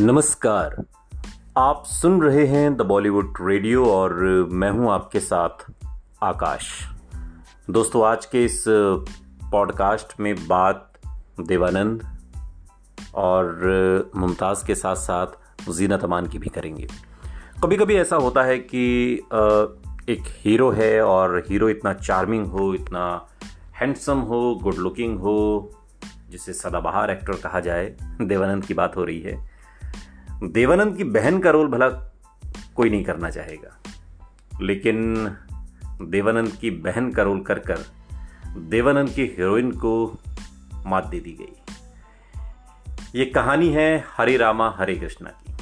नमस्कार। आप सुन रहे हैं द बॉलीवुड रेडियो और मैं हूँ आपके साथ आकाश। दोस्तों, आज के इस पॉडकास्ट में बात देवानंद और मुमताज़ के साथ साथ जीना तमान की भी करेंगे। कभी कभी ऐसा होता है कि एक हीरो है और हीरो इतना चार्मिंग हो, इतना हैंडसम हो गुड लुकिंग हो, जिसे सदाबहार एक्टर कहा जाए, देवानंद की बात हो रही है। देवानंद की बहन का रोल भला कोई नहीं करना चाहेगा। लेकिन देवानंद की बहन का रोल कर कर देवानंद की हीरोइन को मात दे दी गई। ये कहानी है हरे रामा, हरे कृष्णा की।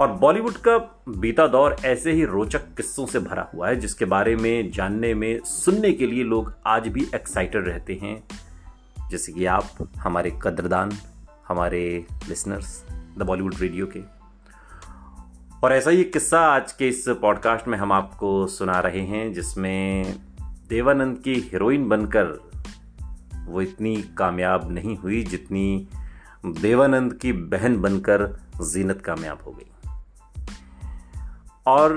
और बॉलीवुड का बीता दौर ऐसे ही रोचक किस्सों से भरा हुआ है, जिसके बारे में जानने में, सुनने के लिए लोग आज भी एक्साइटेड रहते हैं। जैसे कि आप, हमारे कद्रदान, हमारे लिसनर्स द बॉलीवुड रेडियो के। और ऐसा ही किस्सा आज के इस पॉडकास्ट में हम आपको सुना रहे हैं, जिसमें देवानंद की हीरोइन बनकर वो इतनी कामयाब नहीं हुई जितनी देवानंद की बहन बनकर जीनत कामयाब हो गई। और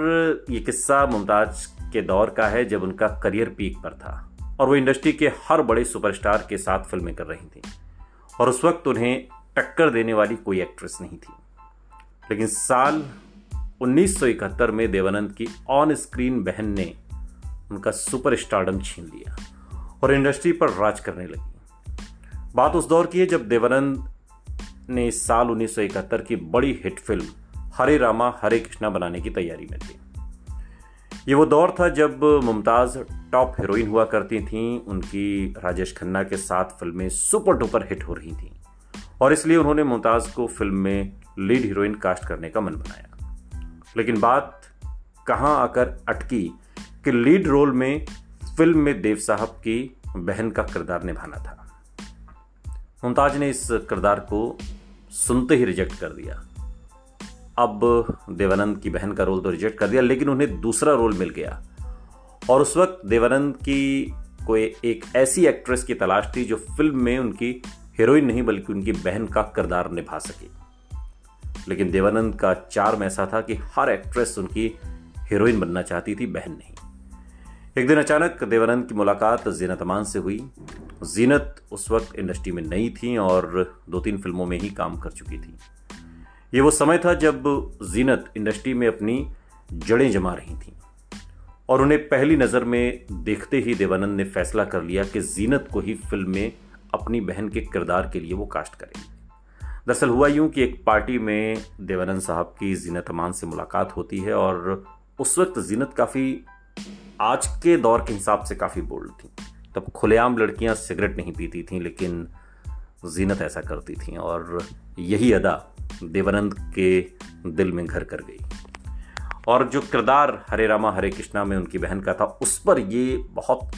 ये किस्सा मुमताज़ के दौर का है, जब उनका करियर पीक पर था। और वो इंडस्ट्री के हर बड़े सुपरस्टार के साथ फ़िल्में कर रही थी। और उस वक्त उन्हें टक्कर देने वाली कोई एक्ट्रेस नहीं थी। लेकिन साल 1971 में देवानंद की ऑन स्क्रीन बहन ने उनका सुपर स्टारडम छीन लिया और इंडस्ट्री पर राज करने लगी। बात उस दौर की है जब देवानंद ने साल 1971 की बड़ी हिट फ़िल्म हरे रामा, हरे कृष्णा बनाने की तैयारी में थी। ये वो दौर था जब मुमताज़ टॉप हीरोइन हुआ करती थीं, उनकी राजेश खन्ना के साथ फ़िल्में सुपर डुपर हिट हो रही थीं। और इसलिए उन्होंने मुमताज़ को फ़िल्म में लीड हीरोइन कास्ट करने का मन बनाया। लेकिन बात कहाँ आकर अटकी कि लीड रोल में फ़िल्म में देव साहब की बहन का किरदार निभाना था। मुमताज़ ने इस किरदार को सुनते ही रिजेक्ट कर दिया। अब देवानंद की बहन का रोल तो रिजेक्ट कर दिया, लेकिन उन्हें दूसरा रोल मिल गया। और उस वक्त देवानंद की कोई एक ऐसी एक्ट्रेस की तलाश थी जो फ़िल्म में उनकी हीरोइन नहीं, बल्कि उनकी बहन का किरदार निभा सके। लेकिन देवानंद का चार्म ऐसा था कि हर एक्ट्रेस उनकी हीरोइन बनना चाहती थी, बहन नहीं। एक दिन अचानक देवानंद की मुलाकात जीनत अमान से हुई। जीनत उस वक्त इंडस्ट्री में नई थी और दो तीन फ़िल्मों में ही काम कर चुकी थी। ये वो समय था जब जीनत इंडस्ट्री में अपनी जड़ें जमा रही थी और उन्हें पहली नज़र में देखते ही देवानंद ने फैसला कर लिया कि जीनत को ही फ़िल्म में अपनी बहन के किरदार के लिए वो कास्ट करेंगे। दरअसल हुआ यूँ कि एक पार्टी में देवानंद साहब की जीनत अमान से मुलाकात होती है और उस वक्त जीनत काफ़ी आज के दौर के हिसाब से काफ़ी बोल्ड थी। तब खुलेआम लड़कियाँ सिगरेट नहीं पीती थीं, लेकिन जीनत ऐसा करती थी और यही अदा देवानंद के दिल में घर कर गई। और जो किरदार हरे रामा हरे कृष्णा में उनकी बहन का था, उस पर ये बहुत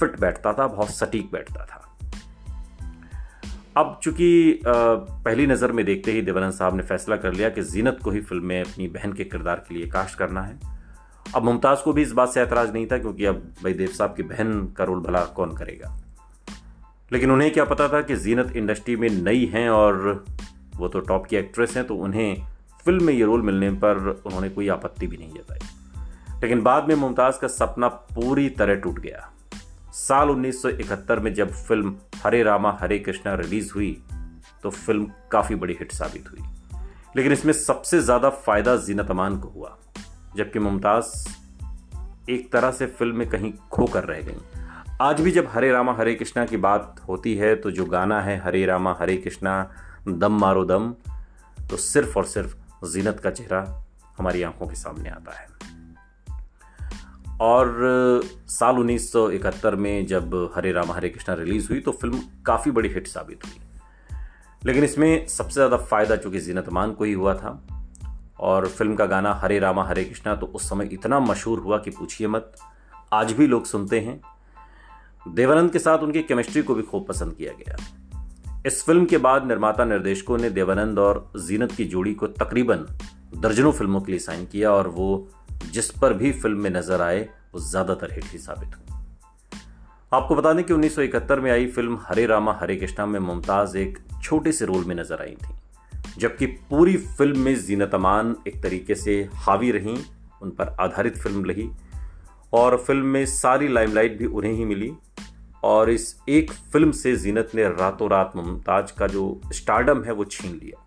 फिट बैठता था, बहुत सटीक बैठता था। अब चूँकि पहली नज़र में देखते ही देवानंद साहब ने फैसला कर लिया कि जीनत को ही फ़िल्म में अपनी बहन के किरदार के लिए कास्ट करना है। अब मुमताज़ को भी इस बात से ऐतराज़ नहीं था क्योंकि अब भाई देव साहब की बहन का रोल भला कौन करेगा। लेकिन उन्हें क्या पता था कि जीनत इंडस्ट्री में नई हैं और वो तो टॉप की एक्ट्रेस हैं तो उन्हें फ़िल्म में ये रोल मिलने पर उन्होंने कोई आपत्ति भी नहीं जताई। लेकिन बाद में मुमताज़ का सपना पूरी तरह टूट गया। साल 1971 में जब फ़िल्म हरे रामा, हरे कृष्णा रिलीज़ हुई तो फ़िल्म काफ़ी बड़ी हिट साबित हुई। लेकिन इसमें सबसे ज़्यादा फ़ायदा जीनत अमान को हुआ, जबकि मुमताज़ एक तरह से फ़िल्म में कहीं खो कर रह गई। आज भी जब हरे रामा, हरे कृष्णा की बात होती है तो जो गाना है हरे रामा, हरे कृष्णा, दम मारो दम तो सिर्फ़ और सिर्फ़ जीनत का चेहरा हमारी आँखों के सामने आता है। और साल 1971 में जब हरे राम, हरे कृष्णा रिलीज़ हुई तो फ़िल्म काफ़ी बड़ी हिट साबित हुई। लेकिन इसमें सबसे ज़्यादा फ़ायदा चूँकि जीनत मान को ही हुआ था और फ़िल्म का गाना हरे रामा, हरे कृष्णा तो उस समय इतना मशहूर हुआ कि पूछिए मत। आज भी लोग सुनते हैं। देवानंद के साथ उनकी केमिस्ट्री को भी खूब पसंद किया गया। इस फ़िल्म के बाद निर्माता निर्देशकों ने देवानंद और जीनत की जोड़ी को तकरीबन दर्जनों फ़िल्मों के लिए साइन किया और वो जिस पर भी फ़िल्म में नज़र आए, वो ज़्यादातर हिट ही साबित हुई आपको बता दें कि 1971 में आई फ़िल्म हरे रामा, हरे कृष्णा में मुमताज़ एक छोटे से रोल में नज़र आई थी, जबकि पूरी फ़िल्म में जीनत अमान एक तरीके से हावी रहीं, उन पर आधारित फ़िल्म रही, और फ़िल्म में सारी लाइमलाइट भी उन्हें ही मिली, और इस एक फ़िल्म से जीनत ने रातों रात मुमताज़ का जो स्टार्डम है, वो छीन लिया।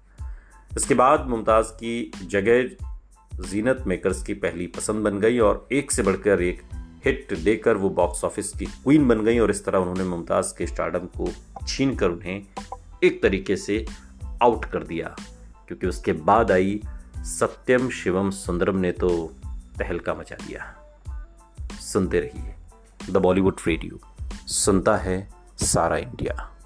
इसके बाद मुमताज़ की जगह जीनत मेकर्स की पहली पसंद बन गई और एक से बढ़कर एक हिट देकर वो बॉक्स ऑफ़िस की क्वीन बन गई और इस तरह उन्होंने मुमताज़ के स्टार्डम को छीन कर उन्हें एक तरीके से आउट कर दिया। क्योंकि उसके बाद आई सत्यम शिवम सुंदरम ने तो तहलका मचा दिया। सुनते रहिए द बॉलीवुड रेडियो सुनता है सारा इंडिया